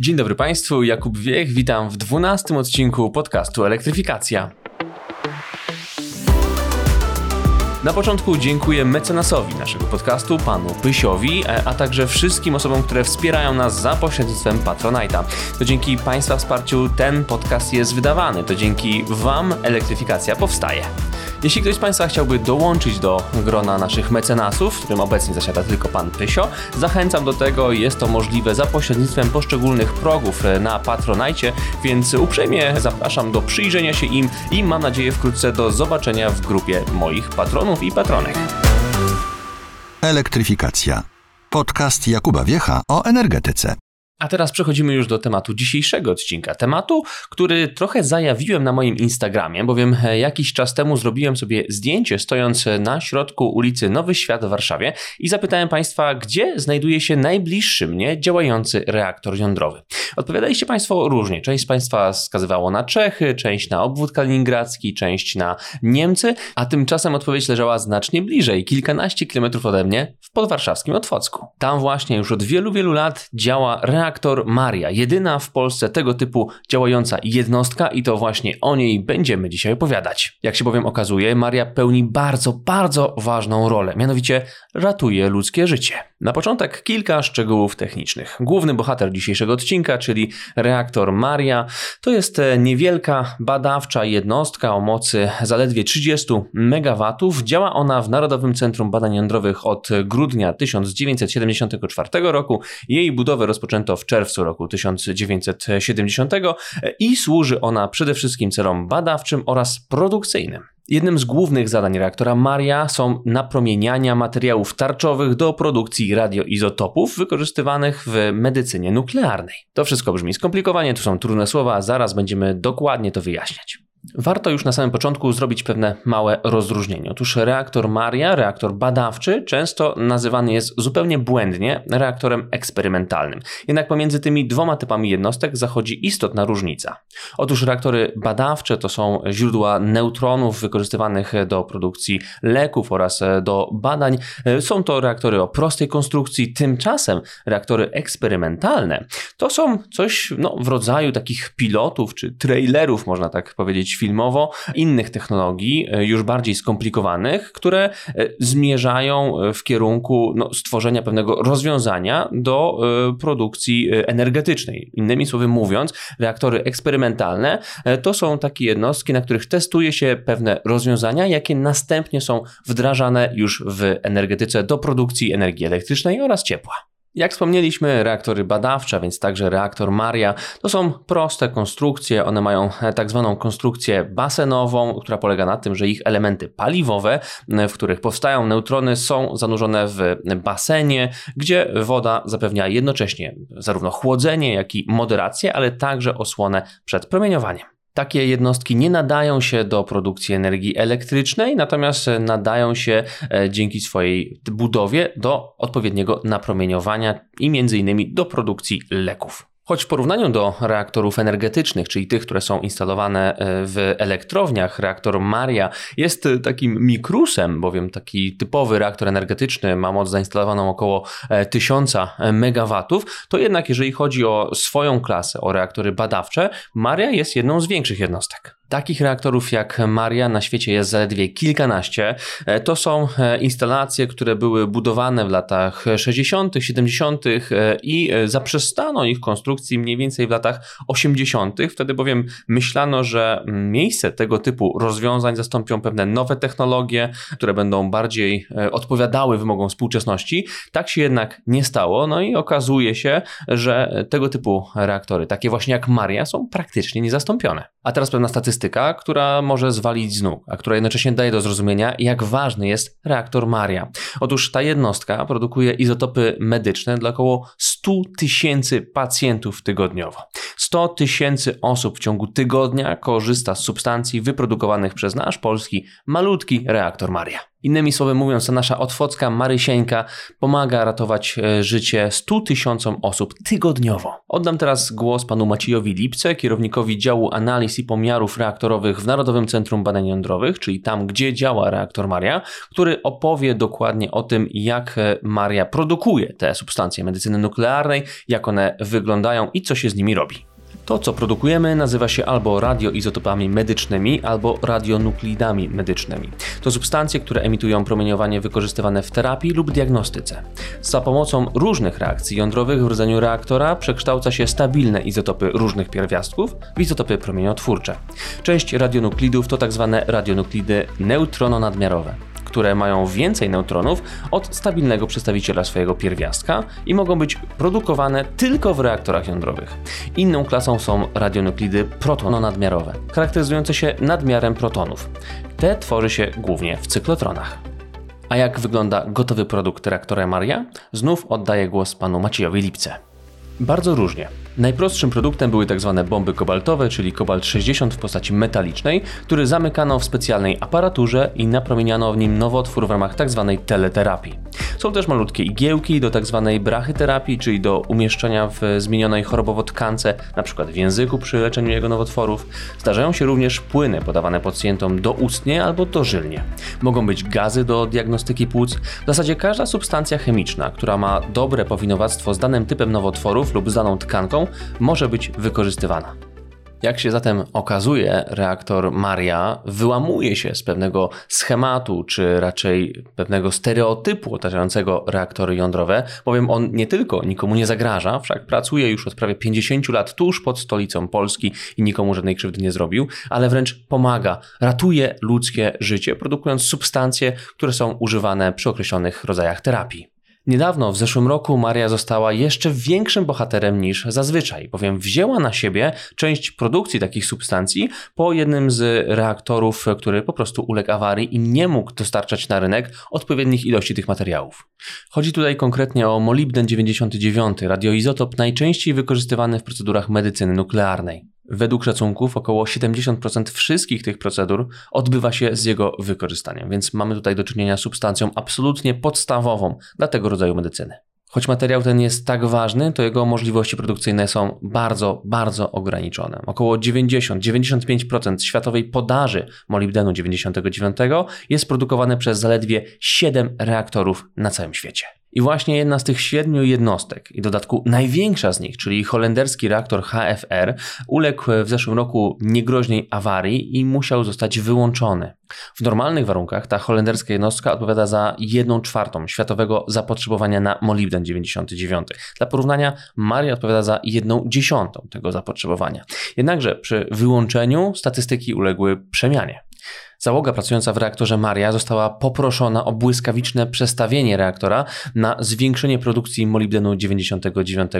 Dzień dobry Państwu, Jakub Wiech, witam w dwunastym odcinku podcastu Elektryfikacja. Na początku dziękuję mecenasowi naszego podcastu, panu Pysiowi, a także wszystkim osobom, które wspierają nas za pośrednictwem Patronite'a. To dzięki Państwa wsparciu ten podcast jest wydawany, to dzięki Wam elektryfikacja powstaje. Jeśli ktoś z Państwa chciałby dołączyć do grona naszych mecenasów, w którym obecnie zasiada tylko pan Pysio, zachęcam do tego. Jest to możliwe za pośrednictwem poszczególnych progów na Patronite, więc uprzejmie zapraszam do przyjrzenia się im i mam nadzieję wkrótce do zobaczenia w grupie moich patronów i patronek. Elektryfikacja. Podcast Jakuba Wiecha o energetyce. A teraz przechodzimy już do tematu dzisiejszego odcinka. Tematu, który trochę zajawiłem na moim Instagramie, bowiem e, jakiś czas temu zrobiłem sobie zdjęcie stojąc na środku ulicy Nowy Świat w Warszawie i zapytałem Państwa, gdzie znajduje się najbliższy mnie działający reaktor jądrowy. Odpowiadaliście Państwo różnie. Część z Państwa wskazywało na Czechy, część na obwód kaliningradzki, część na Niemcy, a tymczasem odpowiedź leżała znacznie bliżej, kilkanaście kilometrów ode mnie, w podwarszawskim Otwocku. Tam właśnie już od wielu, wielu lat działa reaktor reaktor Maria, jedyna w Polsce tego typu działająca jednostka i to właśnie o niej będziemy dzisiaj opowiadać. Jak się bowiem okazuje, Maria pełni bardzo, bardzo ważną rolę, mianowicie ratuje ludzkie życie. Na początek kilka szczegółów technicznych. Główny bohater dzisiejszego odcinka, czyli reaktor Maria, to jest e, niewielka badawcza jednostka o mocy zaledwie 30 MW. Działa ona w Narodowym Centrum Badań Jądrowych od grudnia 1974 roku. Jej budowę rozpoczęto w czerwcu roku 1970 i służy ona przede wszystkim celom badawczym oraz produkcyjnym. Jednym z głównych zadań reaktora Maria są napromieniania materiałów tarczowych do produkcji radioizotopów wykorzystywanych w medycynie nuklearnej. To wszystko brzmi skomplikowanie, to są trudne słowa, zaraz będziemy dokładnie to wyjaśniać. Warto już na samym początku zrobić pewne małe rozróżnienie. Otóż reaktor Maria, reaktor badawczy, często nazywany jest zupełnie błędnie reaktorem eksperymentalnym. Jednak pomiędzy tymi dwoma typami jednostek zachodzi istotna różnica. Otóż reaktory badawcze to są źródła neutronów wykorzystywanych do produkcji leków oraz do badań. Są to reaktory o prostej konstrukcji, tymczasem reaktory eksperymentalne to są coś no, w rodzaju takich pilotów czy trailerów, można tak powiedzieć filmowo, innych technologii, e, już bardziej skomplikowanych, które e, zmierzają e, w kierunku no, stworzenia pewnego rozwiązania do produkcji energetycznej. Innymi słowy mówiąc, reaktory eksperymentalne to są takie jednostki, na których testuje się pewne rozwiązania, jakie następnie są wdrażane już w energetyce do produkcji energii elektrycznej oraz ciepła. Jak wspomnieliśmy, reaktory badawcze, więc także reaktor Maria, to są proste konstrukcje. One mają e, tak zwaną konstrukcję basenową, która polega na tym, że ich elementy paliwowe, e, w których powstają neutrony, są zanurzone w basenie, gdzie woda zapewnia jednocześnie zarówno chłodzenie, jak i moderację, ale także osłonę przed promieniowaniem. Takie jednostki nie nadają się do produkcji energii elektrycznej, natomiast nadają się e, dzięki swojej budowie do odpowiedniego napromieniowania i między innymi do produkcji leków. Choć w porównaniu do reaktorów energetycznych, czyli tych, które są instalowane e, w elektrowniach, reaktor Maria jest takim mikrusem, bowiem taki typowy reaktor energetyczny ma moc zainstalowaną około 1000 e, MW, to jednak jeżeli chodzi o swoją klasę, o reaktory badawcze, Maria jest jedną z większych jednostek. Takich reaktorów jak Maria na świecie jest zaledwie kilkanaście. E, to są e, instalacje, które były budowane w latach 60., 70. E, i zaprzestano ich konstrukcji mniej więcej w latach 80. Wtedy bowiem myślano, że miejsce tego typu rozwiązań zastąpią pewne nowe technologie, które będą bardziej odpowiadały wymogom współczesności. Tak się jednak nie stało, no i okazuje się, że tego typu reaktory, takie właśnie jak Maria, są praktycznie niezastąpione. A teraz pewna statystyka statystyka, która może zwalić z nóg, a która jednocześnie daje do zrozumienia, jak ważny jest reaktor Maria. Otóż ta jednostka produkuje izotopy medyczne dla około 100 tysięcy pacjentów tygodniowo. 100 tysięcy osób w ciągu tygodnia korzysta z substancji wyprodukowanych przez nasz polski malutki reaktor Maria. Innymi słowy mówiąc, ta nasza otwocka Marysieńka pomaga ratować e, życie 100 tysiącom osób tygodniowo. Oddam teraz głos panu Maciejowi Lipce, kierownikowi działu analiz i pomiarów reaktorowych w Narodowym Centrum Badań Jądrowych, czyli tam, gdzie działa reaktor Maria, który opowie dokładnie o tym, jak e, Maria produkuje te substancje medycyny nuklearnej, jak one wyglądają i co się z nimi robi. To, co produkujemy, nazywa się albo radioizotopami medycznymi, albo radionuklidami medycznymi. To substancje, które emitują promieniowanie wykorzystywane w terapii lub diagnostyce. Za pomocą różnych reakcji jądrowych w rdzeniu reaktora przekształca się stabilne izotopy różnych pierwiastków w izotopy promieniotwórcze. Część radionuklidów to tzw. Tak radionuklidy neutrononadmiarowe które mają więcej neutronów od stabilnego przedstawiciela swojego pierwiastka i mogą być produkowane tylko w reaktorach jądrowych. Inną klasą są radionuklidy protononadmiarowe, charakteryzujące się nadmiarem protonów. Te tworzy się głównie w cyklotronach. A jak wygląda gotowy produkt reaktora Maria? Znów oddaję głos panu Maciejowi Lipce. Bardzo różnie. Najprostszym produktem były tzw. Tak bomby kobaltowe, czyli kobalt 60 w postaci metalicznej, który zamykano w specjalnej aparaturze i napromieniano w nim nowotwór w ramach tzw. Tak teleterapii. Są też malutkie igiełki do tzw. Tak brachyterapii, czyli do umieszczenia w zmienionej chorobowo tkance, np. w języku przy leczeniu jego nowotworów. Zdarzają się również płyny podawane pacjentom doustnie albo dożylnie. Mogą być gazy do diagnostyki płuc. W zasadzie każda substancja chemiczna, która ma dobre powinowactwo z danym typem nowotworów lub z daną tkanką, może być wykorzystywana. Jak się zatem okazuje, reaktor Maria wyłamuje się z pewnego schematu, czy raczej pewnego stereotypu otaczającego reaktory jądrowe, bowiem on nie tylko nikomu nie zagraża, wszak pracuje już od prawie 50 lat tuż pod stolicą Polski i nikomu żadnej krzywdy nie zrobił, ale wręcz pomaga, ratuje ludzkie życie, produkując substancje, które są używane przy określonych rodzajach terapii. Niedawno, w zeszłym roku, Maria została jeszcze większym bohaterem niż zazwyczaj, bowiem wzięła na siebie część produkcji takich substancji po jednym z reaktorów, który po prostu uległ awarii i nie mógł dostarczać na rynek odpowiednich ilości tych materiałów. Chodzi tutaj konkretnie o molibden 99, radioizotop najczęściej wykorzystywany w procedurach medycyny nuklearnej. Według szacunków około 70% wszystkich tych procedur odbywa się z jego wykorzystaniem, więc mamy tutaj do czynienia z substancją absolutnie podstawową dla tego rodzaju medycyny. Choć materiał ten jest tak ważny, to jego możliwości produkcyjne są bardzo, bardzo ograniczone. Około 90-95% światowej podaży molibdenu 99 jest produkowane przez zaledwie 7 reaktorów na całym świecie. I właśnie jedna z tych siedmiu jednostek, i dodatku największa z nich, czyli holenderski reaktor HFR, uległ w zeszłym roku niegroźnej awarii i musiał zostać wyłączony. W normalnych warunkach ta holenderska jednostka odpowiada za 1 czwartą światowego zapotrzebowania na molibden 99. Dla porównania Maria odpowiada za 1 dziesiątą tego zapotrzebowania. Jednakże przy wyłączeniu statystyki uległy przemianie. Załoga pracująca w reaktorze Maria została poproszona o błyskawiczne przestawienie reaktora na zwiększenie produkcji molibdenu 99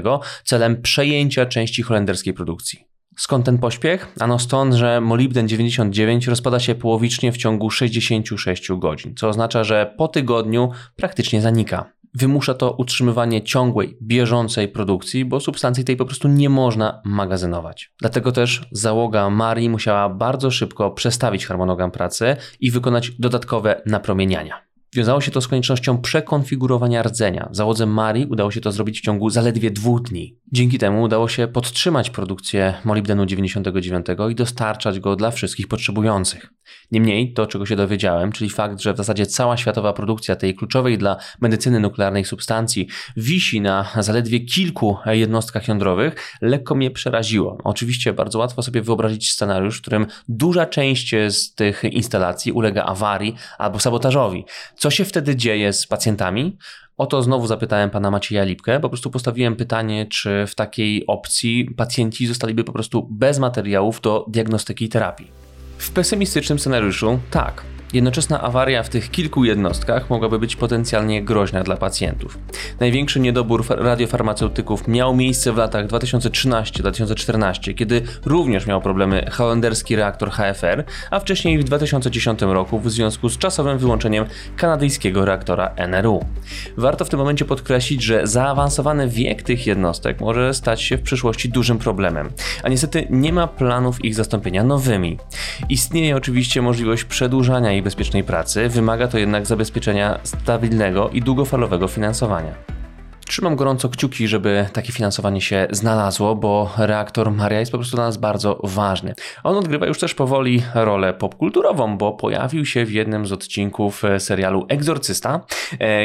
celem przejęcia części holenderskiej produkcji. Skąd ten pośpiech? Ano stąd, że molibden 99 rozpada się połowicznie w ciągu 66 godzin, co oznacza, że po tygodniu praktycznie zanika. Wymusza to utrzymywanie ciągłej, bieżącej produkcji, bo substancji tej po prostu nie można magazynować. Dlatego też załoga Marii musiała bardzo szybko przestawić harmonogram pracy i wykonać dodatkowe napromieniania. Wiązało się to z koniecznością przekonfigurowania rdzenia. Załodze Marii udało się to zrobić w ciągu zaledwie dwóch dni. Dzięki temu udało się podtrzymać produkcję molibdenu 99 i dostarczać go dla wszystkich potrzebujących. Niemniej to, czego się dowiedziałem, czyli fakt, że w zasadzie cała światowa produkcja tej kluczowej dla medycyny nuklearnej substancji wisi na zaledwie kilku jednostkach jądrowych, lekko mnie przeraziło. Oczywiście bardzo łatwo sobie wyobrazić scenariusz, w którym duża część z tych instalacji ulega awarii albo sabotażowi. Co się wtedy dzieje z pacjentami? O to znowu zapytałem pana Macieja Lipkę. Po prostu postawiłem pytanie, czy w takiej opcji pacjenci zostaliby po prostu bez materiałów do diagnostyki i terapii. W pesymistycznym scenariuszu tak, Jednoczesna awaria w tych kilku jednostkach mogłaby być potencjalnie groźna dla pacjentów. Największy niedobór radiofarmaceutyków miał miejsce w latach 2013-2014, kiedy również miał problemy holenderski reaktor HFR, a wcześniej w 2010 roku w związku z czasowym wyłączeniem kanadyjskiego reaktora NRU. Warto w tym momencie podkreślić, że zaawansowany wiek tych jednostek może stać się w przyszłości dużym problemem, a niestety nie ma planów ich zastąpienia nowymi. Istnieje oczywiście możliwość przedłużania i bezpiecznej pracy, wymaga to jednak zabezpieczenia stabilnego i długofalowego finansowania. Trzymam gorąco kciuki, żeby takie finansowanie się znalazło, bo reaktor Maria jest po prostu dla nas bardzo ważny. On odgrywa już też powoli rolę popkulturową, bo pojawił się w jednym z odcinków e, serialu Egzorcysta,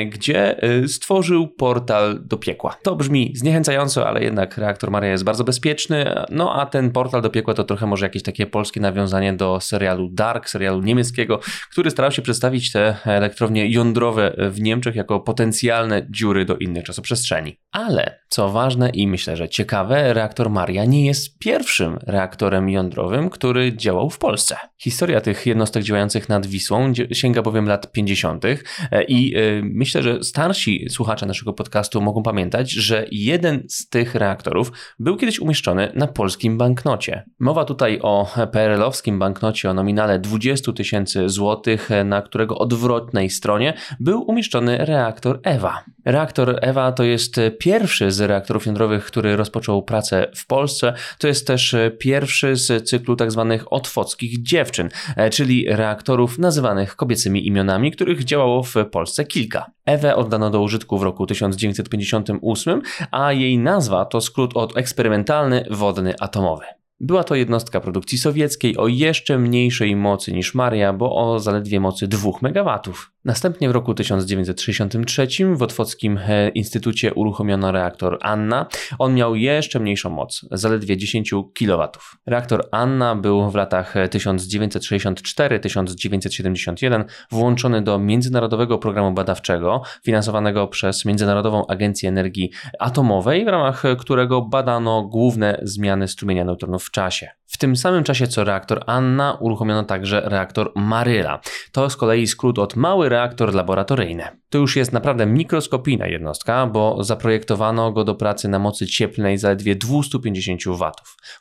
gdzie e, stworzył portal do piekła. To brzmi zniechęcająco, ale jednak reaktor Maria jest bardzo bezpieczny, no a ten portal do piekła to trochę może jakieś takie polskie nawiązanie do serialu Dark, serialu niemieckiego, który starał się przedstawić te elektrownie jądrowe w Niemczech jako potencjalne dziury do innych czasoprzestrzeni przestrzeni. Ale, co ważne i myślę, że ciekawe, reaktor Maria nie jest pierwszym reaktorem jądrowym, który działał w Polsce. Historia tych jednostek działających nad Wisłą sięga bowiem lat 50. E, i e, myślę, że starsi słuchacze naszego podcastu mogą pamiętać, że jeden z tych reaktorów był kiedyś umieszczony na polskim banknocie. Mowa tutaj o PRL-owskim banknocie o nominale 20 tysięcy złotych, na którego odwrotnej stronie był umieszczony reaktor EWA. Reaktor EWA to jest pierwszy z reaktorów jądrowych, który rozpoczął pracę w Polsce. To jest też pierwszy z cyklu tzw. Tak otwockich dziewczyn, e, czyli reaktorów nazywanych kobiecymi imionami, których działało w Polsce kilka. Ewę oddano do użytku w roku 1958, a jej nazwa to skrót od eksperymentalny wodny atomowy. Była to jednostka produkcji sowieckiej o jeszcze mniejszej mocy niż Maria, bo o zaledwie mocy 2 MW. Następnie w roku 1963 w Otwockim e, Instytucie uruchomiono reaktor Anna. On miał jeszcze mniejszą moc, zaledwie 10 kW. Reaktor Anna był w latach 1964-1971 włączony do Międzynarodowego Programu Badawczego finansowanego przez Międzynarodową Agencję Energii Atomowej, w ramach którego badano główne zmiany strumienia neutronów w czasie. W tym samym czasie co reaktor Anna uruchomiono także reaktor Maryla. To z kolei skrót od mały reaktor laboratoryjny. To już jest naprawdę mikroskopijna jednostka, bo zaprojektowano go do pracy na mocy cieplnej zaledwie 250 W,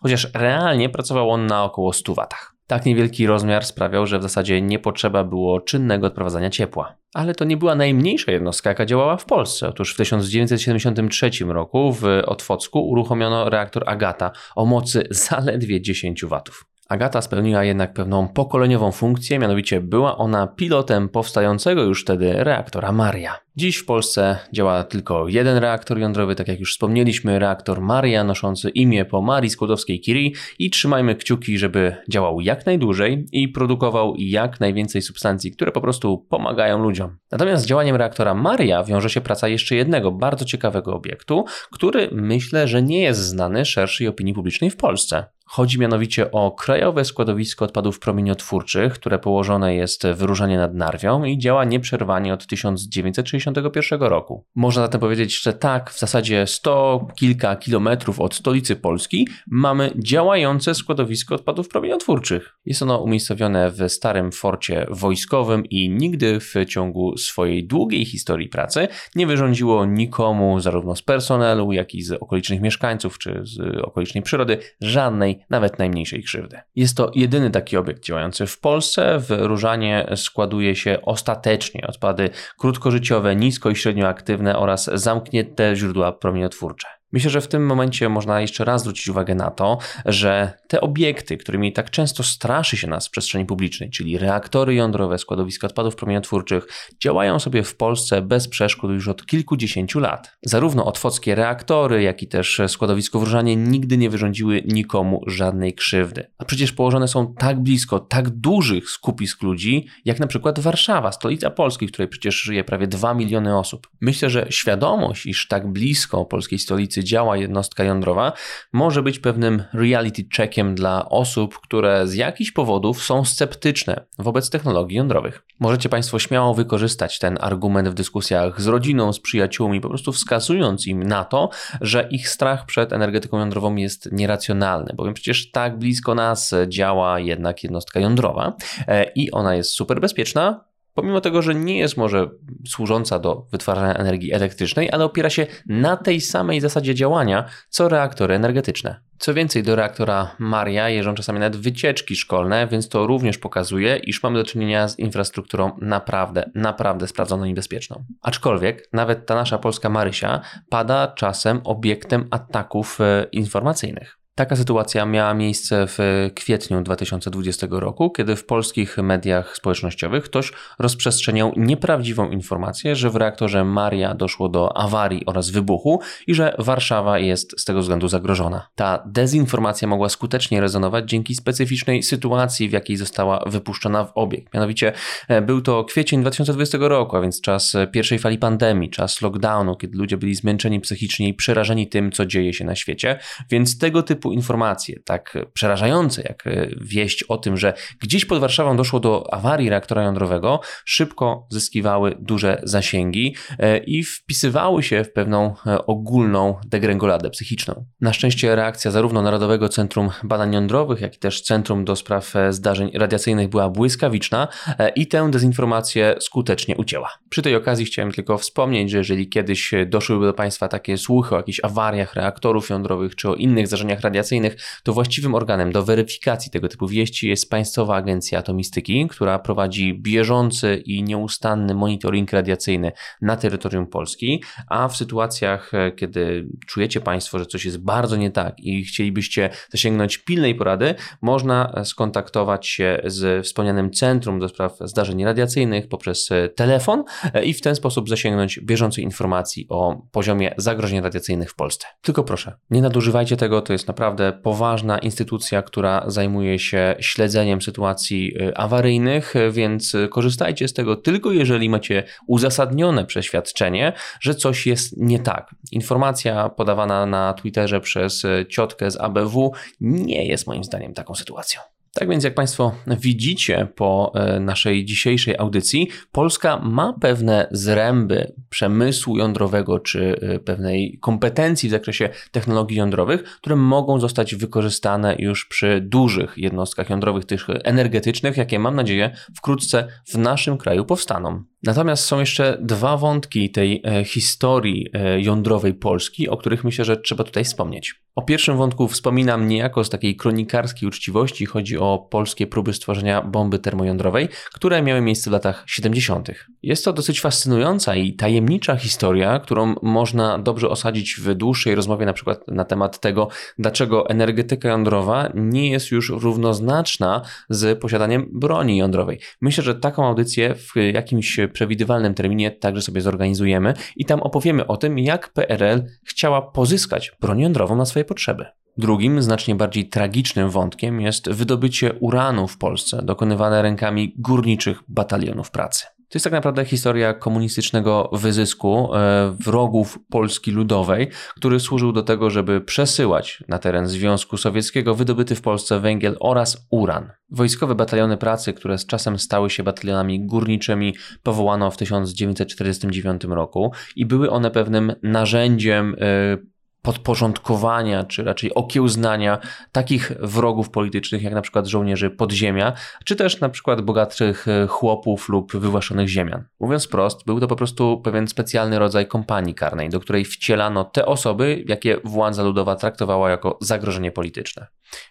chociaż realnie pracował on na około 100 W. Tak niewielki rozmiar sprawiał, że w zasadzie nie potrzeba było czynnego odprowadzania ciepła. Ale to nie była najmniejsza jednostka, jaka działała w Polsce. Otóż w 1973 roku w Otwocku uruchomiono reaktor Agata o mocy zaledwie 10 W. Agata spełniła jednak pewną pokoleniową funkcję, mianowicie była ona pilotem powstającego już wtedy reaktora Maria. Dziś w Polsce działa tylko jeden reaktor jądrowy, tak jak już wspomnieliśmy, reaktor Maria, noszący imię po Marii Skłodowskiej-Curie i trzymajmy kciuki, żeby działał jak najdłużej i produkował jak najwięcej substancji, które po prostu pomagają ludziom. Natomiast z działaniem reaktora Maria wiąże się praca jeszcze jednego bardzo ciekawego obiektu, który myślę, że nie jest znany szerszej opinii publicznej w Polsce. Chodzi mianowicie o krajowe składowisko odpadów promieniotwórczych, które położone jest w Różanie nad Narwią i działa nieprzerwanie od 1961 roku. Można zatem powiedzieć, że tak, w zasadzie 100 kilka kilometrów od stolicy Polski mamy działające składowisko odpadów promieniotwórczych. Jest ono umiejscowione w starym forcie wojskowym i nigdy w ciągu swojej długiej historii pracy nie wyrządziło nikomu, zarówno z personelu, jak i z okolicznych mieszkańców czy z okolicznej przyrody, żadnej nawet najmniejszej krzywdy. Jest to jedyny taki obiekt działający w Polsce. W Różanie składuje się ostatecznie odpady krótkożyciowe, nisko i średnioaktywne oraz zamknięte źródła promieniotwórcze. Myślę, że w tym momencie można jeszcze raz zwrócić uwagę na to, że te obiekty, którymi tak często straszy się nas w przestrzeni publicznej, czyli reaktory jądrowe, składowiska odpadów promieniotwórczych, działają sobie w Polsce bez przeszkód już od kilkudziesięciu lat. Zarówno otwockie reaktory, jak i też składowisko w Różanie nigdy nie wyrządziły nikomu żadnej krzywdy. A przecież położone są tak blisko tak dużych skupisk ludzi, jak na przykład Warszawa, stolica Polski, w której przecież żyje prawie 2 miliony osób. Myślę, że świadomość, iż tak blisko polskiej stolicy działa jednostka jądrowa, może być pewnym reality checkiem dla osób, które z jakichś powodów są sceptyczne wobec technologii jądrowych. Możecie Państwo śmiało wykorzystać ten argument w dyskusjach z rodziną, z przyjaciółmi, po prostu wskazując im na to, że ich strach przed energetyką jądrową jest nieracjonalny, bowiem przecież tak blisko nas działa jednak jednostka jądrowa e, i ona jest super bezpieczna, pomimo tego, że nie jest może służąca do wytwarzania energii elektrycznej, ale opiera się na tej samej zasadzie działania, co reaktory energetyczne. Co więcej, do reaktora Maria jeżdżą czasami nawet wycieczki szkolne, więc to również pokazuje, iż mamy do czynienia z infrastrukturą naprawdę, naprawdę sprawdzoną i bezpieczną. Aczkolwiek nawet ta nasza polska Marysia pada czasem obiektem ataków e, informacyjnych. Taka sytuacja miała miejsce w kwietniu 2020 roku, kiedy w polskich mediach społecznościowych ktoś rozprzestrzeniał nieprawdziwą informację, że w reaktorze Maria doszło do awarii oraz wybuchu i że Warszawa jest z tego względu zagrożona. Ta dezinformacja mogła skutecznie rezonować dzięki specyficznej sytuacji, w jakiej została wypuszczona w obieg. Mianowicie e, był to kwiecień 2020 roku, a więc czas pierwszej fali pandemii, czas lockdownu, kiedy ludzie byli zmęczeni psychicznie i przerażeni tym, co dzieje się na świecie, więc tego typu informacje, tak przerażające jak e, wieść o tym, że gdzieś pod Warszawą doszło do awarii reaktora jądrowego, szybko zyskiwały duże zasięgi e, i wpisywały się w pewną e, ogólną degrengoladę psychiczną. Na szczęście reakcja zarówno Narodowego Centrum Badań Jądrowych, jak i też Centrum do Spraw Zdarzeń Radiacyjnych była błyskawiczna i tę dezinformację skutecznie ucięła. Przy tej okazji chciałem tylko wspomnieć, że jeżeli kiedyś doszłyby do Państwa takie słuchy o jakichś awariach reaktorów jądrowych czy o innych zdarzeniach radiacyjnych, radiacyjnych, to właściwym organem do weryfikacji tego typu wieści jest Państwowa Agencja Atomistyki, która prowadzi bieżący i nieustanny monitoring radiacyjny na terytorium Polski, a w sytuacjach, e, kiedy czujecie Państwo, że coś jest bardzo nie tak i chcielibyście zasięgnąć pilnej porady, można skontaktować się z wspomnianym Centrum do Spraw Zdarzeń Radiacyjnych poprzez e, telefon e, i w ten sposób zasięgnąć bieżącej informacji o poziomie zagrożeń radiacyjnych w Polsce. Tylko proszę, nie nadużywajcie tego, to jest naprawdę naprawdę poważna instytucja, która zajmuje się śledzeniem sytuacji y, awaryjnych, więc korzystajcie z tego tylko jeżeli macie uzasadnione przeświadczenie, że coś jest nie tak. Informacja podawana na Twitterze przez y, ciotkę z ABW nie jest moim zdaniem taką sytuacją. Tak więc, jak Państwo widzicie po e, naszej dzisiejszej audycji, Polska ma pewne zręby przemysłu jądrowego czy e, pewnej kompetencji w zakresie technologii jądrowych, które mogą zostać wykorzystane już przy dużych jednostkach jądrowych, tych energetycznych, jakie mam nadzieję wkrótce w naszym kraju powstaną. Natomiast są jeszcze dwa wątki tej e, historii jądrowej Polski, o których myślę, że trzeba tutaj wspomnieć. O pierwszym wątku wspominam niejako z takiej kronikarskiej uczciwości. Chodzi o polskie próby stworzenia bomby termojądrowej, które miały miejsce w latach 70. Jest to dosyć fascynująca i tajemnicza historia, którą można dobrze osadzić w dłuższej rozmowie, na przykład na temat tego, dlaczego energetyka jądrowa nie jest już równoznaczna z posiadaniem broni jądrowej. Myślę, że taką audycję w jakimś przewidywalnym terminie także sobie zorganizujemy i tam opowiemy o tym, jak PRL chciała pozyskać broń jądrową na swoje potrzeby. Drugim, znacznie bardziej tragicznym wątkiem jest wydobycie uranu w Polsce, dokonywane rękami górniczych batalionów pracy. To jest tak naprawdę historia komunistycznego wyzysku e, wrogów Polski Ludowej, który służył do tego, żeby przesyłać na teren Związku Sowieckiego wydobyty w Polsce węgiel oraz uran. Wojskowe bataliony pracy, które z czasem stały się batalionami górniczymi, powołano w 1949 roku i były one pewnym narzędziem e, podporządkowania, czy raczej okiełznania takich wrogów politycznych, jak na przykład żołnierzy podziemia, czy też na przykład bogatszych e, chłopów lub wywłaszczonych ziemian. Mówiąc prost, był to po prostu pewien specjalny rodzaj kompanii karnej, do której wcielano te osoby, jakie władza ludowa traktowała jako zagrożenie polityczne.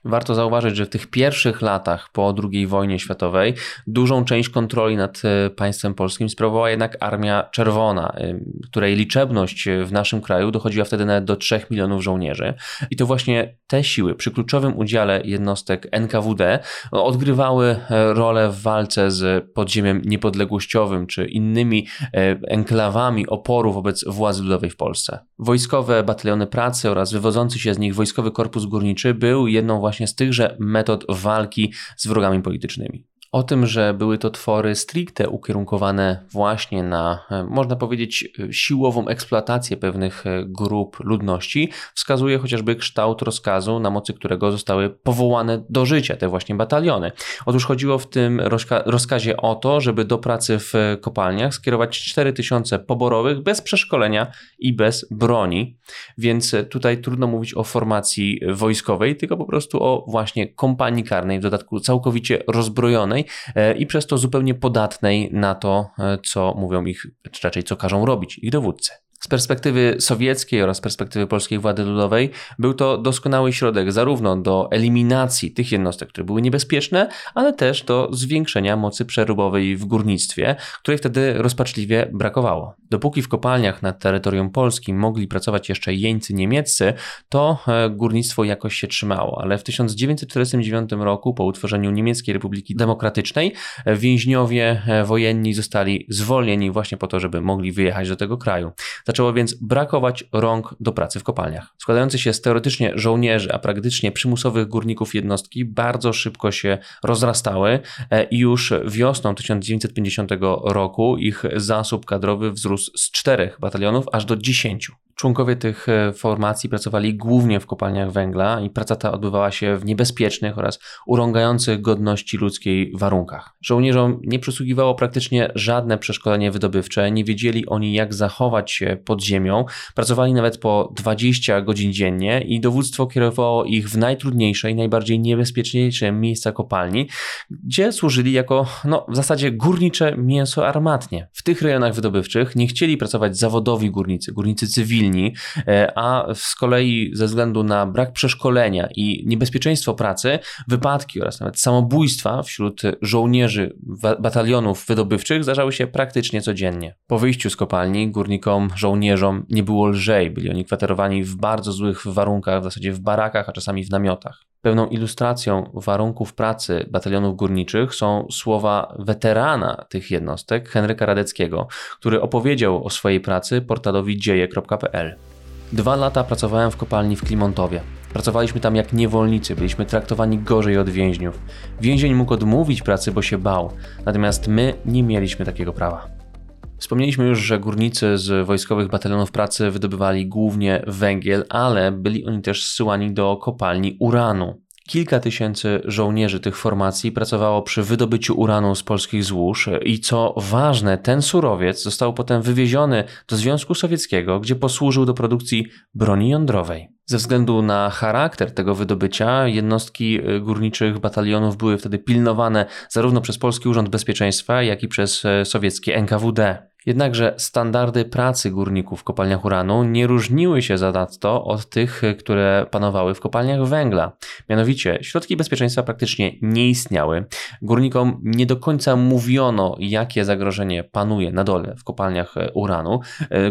Warto zauważyć, że w tych pierwszych latach po II wojnie światowej dużą część kontroli nad e, państwem polskim sprawowała jednak Armia Czerwona, e, której liczebność w naszym kraju dochodziła wtedy nawet do 3 milionów żołnierzy. I to właśnie te siły przy kluczowym udziale jednostek NKWD odgrywały e, rolę w walce z podziemiem niepodległościowym czy innymi enklawami oporu wobec władzy ludowej w Polsce. Wojskowe bataliony pracy oraz wywodzący się z nich wojskowy korpus górniczy był jedną jedną właśnie z tychże metod walki z wrogami politycznymi. O tym, że były to twory stricte ukierunkowane właśnie na, e, można powiedzieć, e, siłową eksploatację pewnych e, grup ludności, wskazuje chociażby kształt rozkazu, na mocy którego zostały powołane do życia te właśnie bataliony. Otóż chodziło w tym rozka rozkazie o to, żeby do pracy w kopalniach skierować 4000 poborowych bez przeszkolenia i bez broni, więc tutaj trudno mówić o formacji wojskowej, tylko po prostu o właśnie kompanii karnej, w dodatku całkowicie rozbrojonej, E, i przez to zupełnie podatnej na to, e, co mówią ich, czy raczej co każą robić ich dowódcy. Z perspektywy sowieckiej oraz perspektywy polskiej władzy ludowej był to doskonały środek zarówno do eliminacji tych jednostek, które były niebezpieczne, ale też do zwiększenia mocy przerobowej w górnictwie, której wtedy rozpaczliwie brakowało. Dopóki w kopalniach na terytorium Polski mogli pracować jeszcze jeńcy niemieccy, to e, górnictwo jakoś się trzymało, ale w 1949 roku po utworzeniu Niemieckiej Republiki Demokratycznej e, więźniowie e, wojenni zostali zwolnieni właśnie po to, żeby mogli wyjechać do tego kraju. Zaczęło więc brakować rąk do pracy w kopalniach. Składający się z teoretycznie żołnierzy, a praktycznie przymusowych górników jednostki bardzo szybko się rozrastały e, i już wiosną 1950 roku ich zasób kadrowy wzrósł z czterech batalionów aż do dziesięciu. Członkowie tych e, formacji pracowali głównie w kopalniach węgla i praca ta odbywała się w niebezpiecznych oraz urągających godności ludzkiej warunkach. Żołnierzom nie przysługiwało praktycznie żadne przeszkolenie wydobywcze, nie wiedzieli oni jak zachować się pod ziemią, pracowali nawet po 20 godzin dziennie i dowództwo kierowało ich w najtrudniejsze i najbardziej niebezpieczniejsze miejsca kopalni, gdzie służyli jako no, w zasadzie górnicze mięso armatnie. W tych rejonach wydobywczych nie chcieli pracować zawodowi górnicy, górnicy cywilni, E, a z kolei ze względu na brak przeszkolenia i niebezpieczeństwo pracy, wypadki oraz nawet samobójstwa wśród żołnierzy batalionów wydobywczych zdarzały się praktycznie codziennie. Po wyjściu z kopalni górnikom, żołnierzom nie było lżej, byli oni kwaterowani w bardzo złych warunkach, w zasadzie w barakach, a czasami w namiotach. Pełną ilustracją warunków pracy batalionów górniczych są słowa weterana tych jednostek, Henryka Radeckiego, który opowiedział o swojej pracy portalowi dzieje.pl. Dwa lata pracowałem w kopalni w Klimontowie. Pracowaliśmy tam jak niewolnicy, byliśmy traktowani gorzej od więźniów. Więzień mógł odmówić pracy, bo się bał, natomiast my nie mieliśmy takiego prawa. Wspomnieliśmy już, że górnicy z wojskowych batalionów pracy wydobywali głównie węgiel, ale byli oni też zsyłani do kopalni uranu. Kilka tysięcy żołnierzy tych formacji pracowało przy wydobyciu uranu z polskich złóż i co ważne, ten surowiec został potem wywieziony do Związku Sowieckiego, gdzie posłużył do produkcji broni jądrowej. Ze względu na charakter tego wydobycia, jednostki górniczych batalionów były wtedy pilnowane zarówno przez Polski Urząd Bezpieczeństwa, jak i przez sowieckie NKWD. Jednakże standardy pracy górników w kopalniach uranu nie różniły się zanadto od tych, które panowały w kopalniach węgla. Mianowicie środki bezpieczeństwa praktycznie nie istniały. Górnikom nie do końca mówiono, jakie zagrożenie panuje na dole w kopalniach uranu.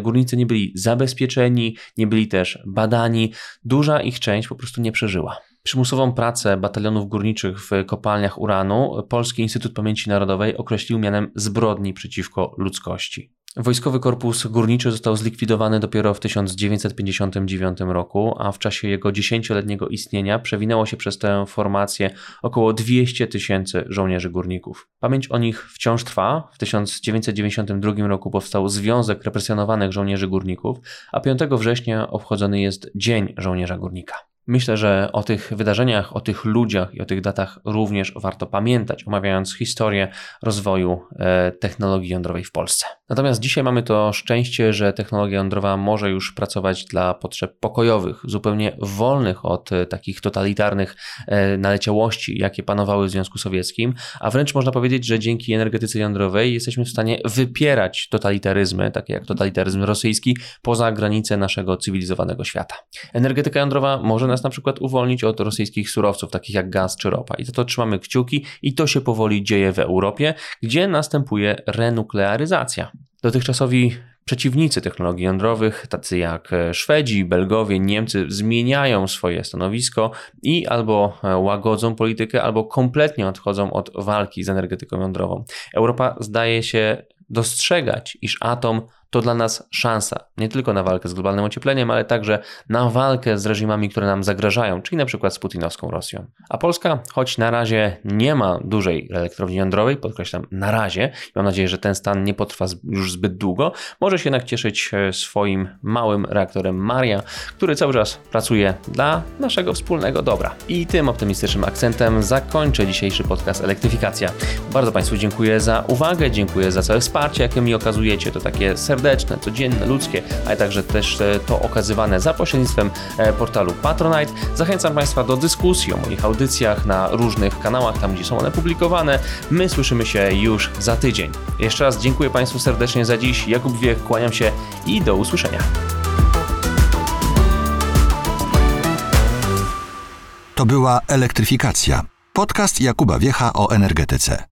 Górnicy nie byli zabezpieczeni, nie byli też badani. Duża ich część po prostu nie przeżyła. Przymusową pracę batalionów górniczych w kopalniach uranu Polski Instytut Pamięci Narodowej określił mianem zbrodni przeciwko ludzkości. Wojskowy Korpus Górniczy został zlikwidowany dopiero w 1959 roku, a w czasie jego dziesięcioletniego istnienia przewinęło się przez tę formację około 200 tysięcy żołnierzy górników. Pamięć o nich wciąż trwa. W 1992 roku powstał Związek Represjonowanych Żołnierzy Górników, a 5 września obchodzony jest Dzień Żołnierza Górnika. Myślę, że o tych wydarzeniach, o tych ludziach i o tych datach również warto pamiętać, omawiając historię rozwoju e, technologii jądrowej w Polsce. Natomiast dzisiaj mamy to szczęście, że technologia jądrowa może już pracować dla potrzeb pokojowych, zupełnie wolnych od e, takich totalitarnych e, naleciałości, jakie panowały w Związku Sowieckim, a wręcz można powiedzieć, że dzięki energetyce jądrowej jesteśmy w stanie wypierać totalitaryzmy, takie jak totalitaryzm rosyjski, poza granice naszego cywilizowanego świata. Energetyka jądrowa może nas na przykład uwolnić od rosyjskich surowców, takich jak gaz czy ropa. I to, to trzymamy kciuki i to się powoli dzieje w Europie, gdzie następuje renuklearyzacja. Dotychczasowi Przeciwnicy technologii jądrowych, tacy jak Szwedzi, Belgowie, Niemcy, zmieniają swoje stanowisko i albo łagodzą politykę, albo kompletnie odchodzą od walki z energetyką jądrową. Europa zdaje się dostrzegać, iż atom to dla nas szansa nie tylko na walkę z globalnym ociepleniem, ale także na walkę z reżimami, które nam zagrażają, czyli na przykład z putinowską Rosją. A Polska, choć na razie nie ma dużej elektrowni jądrowej, podkreślam na razie, mam nadzieję, że ten stan nie potrwa już zbyt długo, może się jednak cieszyć e, swoim małym reaktorem Maria, który cały czas pracuje dla naszego wspólnego dobra. I tym optymistycznym akcentem zakończę dzisiejszy podcast Elektryfikacja. Bardzo Państwu dziękuję za uwagę, dziękuję za całe wsparcie, jakie mi okazujecie. To takie serdeczne serdeczne, codzienne, ludzkie, ale także też to okazywane za pośrednictwem portalu Patronite. Zachęcam Państwa do dyskusji o moich audycjach na różnych kanałach, tam gdzie są one publikowane. My słyszymy się już za tydzień. Jeszcze raz dziękuję Państwu serdecznie za dziś. Jakub Wiech, kłaniam się i do usłyszenia. To była elektryfikacja. Podcast Jakuba Wiecha o energetyce.